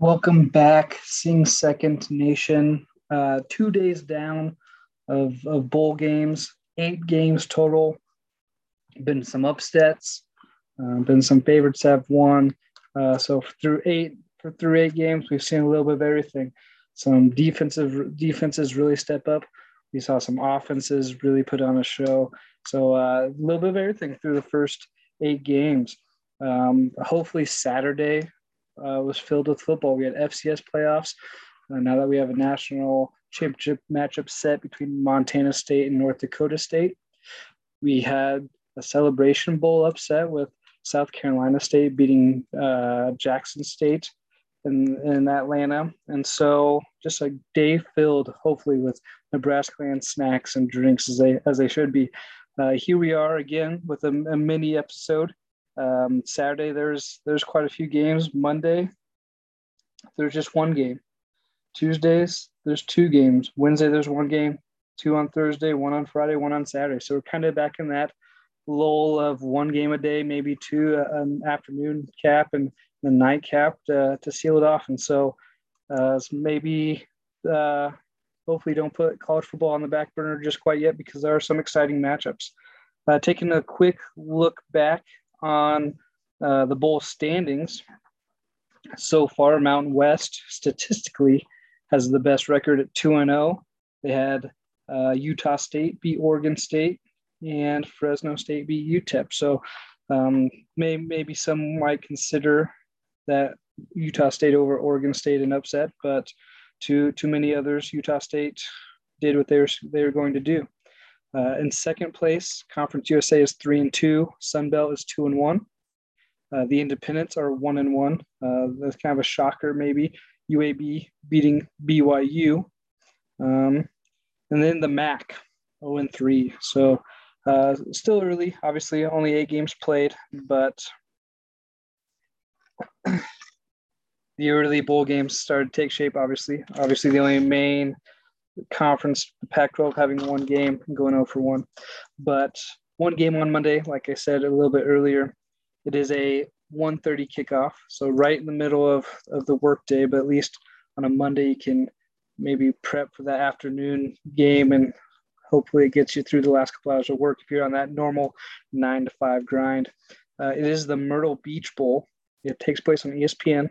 Welcome back, Sitting Second Nation. Uh, two days down of, of bowl games, eight games total. Been some upsets, uh, been some favorites have won. Uh, so through eight for through eight games, we've seen a little bit of everything. Some defensive defenses really step up. We saw some offenses really put on a show. So uh, a little bit of everything through the first eight games. Um, hopefully Saturday uh, was filled with football. We had FCS playoffs. Uh, now that we have a national championship matchup set between Montana State and North Dakota State, we had a celebration bowl upset with South Carolina State beating uh, Jackson State in, in Atlanta. And so just a day filled, hopefully, with Nebraska and snacks and drinks as they, as they should be. Uh, here we are again with a, a mini episode. Um, Saturday there's there's quite a few games. Monday there's just one game. Tuesdays there's two games. Wednesday there's one game. Two on Thursday, one on Friday, one on Saturday. So we're kind of back in that lull of one game a day, maybe two uh, an afternoon cap and the night cap to, to seal it off. And so uh, maybe uh, hopefully don't put college football on the back burner just quite yet because there are some exciting matchups. Uh, taking a quick look back on uh, the bowl standings so far, Mountain West statistically has the best record at 2 0. They had uh, Utah State beat Oregon State and Fresno State beat UTEP. So um, may, maybe some might consider that Utah State over Oregon State an upset, but to too many others, Utah State did what they were they were going to do. Uh, in second place, Conference USA is three and two. Sun Belt is two and one. Uh, the Independents are one and one. Uh, that's kind of a shocker, maybe. UAB beating BYU, um, and then the MAC, zero oh and three. So uh, still early. Obviously, only eight games played, but the early bowl games started to take shape. Obviously, obviously the only main conference, the Pac-12 having one game going over for one. But one game on Monday, like I said a little bit earlier, it is a 1.30 kickoff. So right in the middle of, of the workday, but at least on a Monday you can maybe prep for that afternoon game and hopefully it gets you through the last couple hours of work if you're on that normal nine to five grind. Uh, it is the Myrtle Beach Bowl. It takes place on ESPN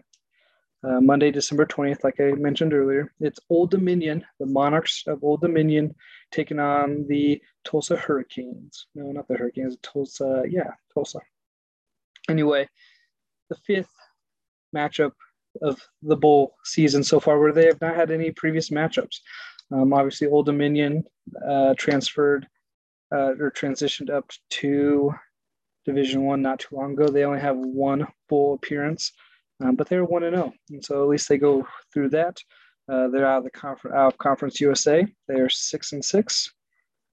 uh, Monday, December 20th, like I mentioned earlier. It's Old Dominion, the Monarchs of Old Dominion, taking on the Tulsa Hurricanes. No, not the Hurricanes, Tulsa. Yeah, Tulsa. Anyway, the fifth matchup of the bowl season so far, where they have not had any previous matchups. Um, obviously, Old Dominion uh, transferred uh, or transitioned up to Division One not too long ago. They only have one bowl appearance um, but they're one and zero, oh. and so at least they go through that. Uh, they're out of the conference, out of Conference USA. They are six and six.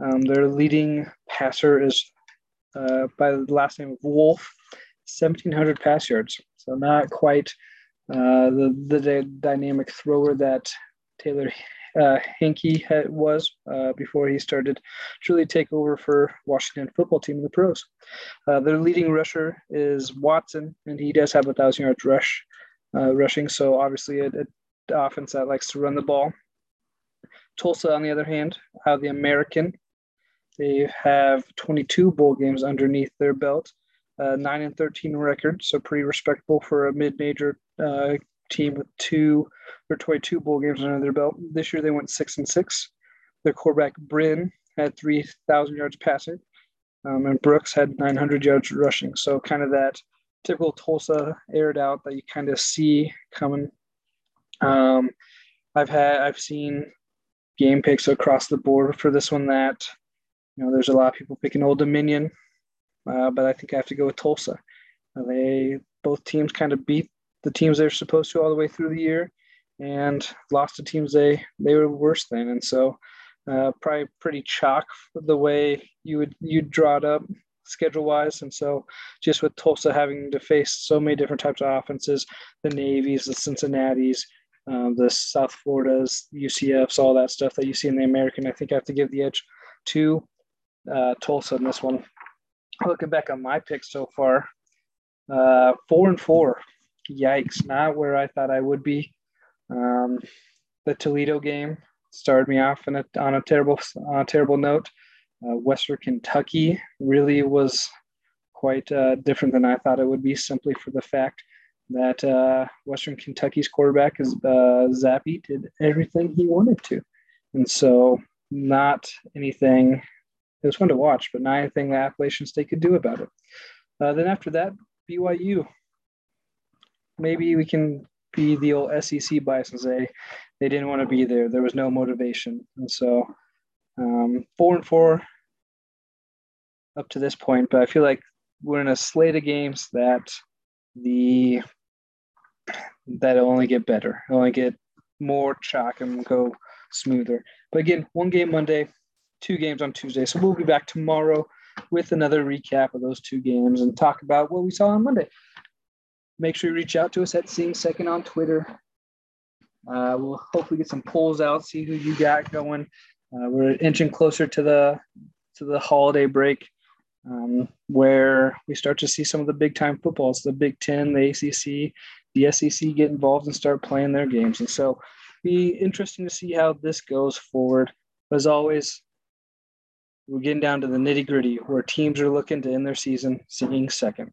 Um, their leading passer is uh, by the last name of Wolff, 1,700 pass yards. So not quite uh, the the dynamic thrower that Taylor uh, had, was uh, before he started truly take over for Washington football team in the pros. Uh, their leading rusher is Watson, and he does have a thousand yards rush uh, rushing. So obviously, a offense that likes to run the ball. Tulsa, on the other hand, of the American, they have 22 bowl games underneath their belt, uh, nine and 13 record, so pretty respectable for a mid-major uh, team with two or 22 bowl games under their belt. This year they went six and six. Their quarterback Brin had 3,000 yards passing, um, and Brooks had 900 yards rushing. So kind of that typical Tulsa aired out that you kind of see coming. Um, I've had I've seen game picks across the board for this one that you know there's a lot of people picking Old Dominion, uh, but I think I have to go with Tulsa. They both teams kind of beat the teams they're supposed to all the way through the year, and lost to teams they they were worse than. And so, uh, probably pretty chalk the way you would you draw it up schedule wise. And so, just with Tulsa having to face so many different types of offenses, the Navies, the Cincinnati's, um, the South Florida's, UCF's, all that stuff that you see in the American, I think I have to give the edge to uh, Tulsa in this one. Looking back on my picks so far, uh, four and four yikes, not where I thought I would be. Um, the Toledo game started me off a, on a terrible, on a terrible note. Uh, Western Kentucky really was quite uh, different than I thought it would be, simply for the fact that uh, Western Kentucky's quarterback is uh, Zappe did everything he wanted to, and so not anything. It was fun to watch, but not anything the Appalachian State could do about it. Uh, then after that, BYU. Maybe we can be the old SEC bias and say they didn't want to be there. There was no motivation, and so um, four and four up to this point. But I feel like we're in a slate of games that the that'll only get better. Only get more chalk and go smoother. But again, one game Monday, two games on Tuesday. So we'll be back tomorrow with another recap of those two games and talk about what we saw on Monday. Make sure you reach out to us at Sitting Second on Twitter. Uh, we'll hopefully get some polls out, see who you got going. Uh, we're inching closer to the to the holiday break, um, where we start to see some of the big time footballs, the Big Ten, the ACC, the SEC get involved and start playing their games. And so, be interesting to see how this goes forward. As always, we're getting down to the nitty gritty where teams are looking to end their season sitting second.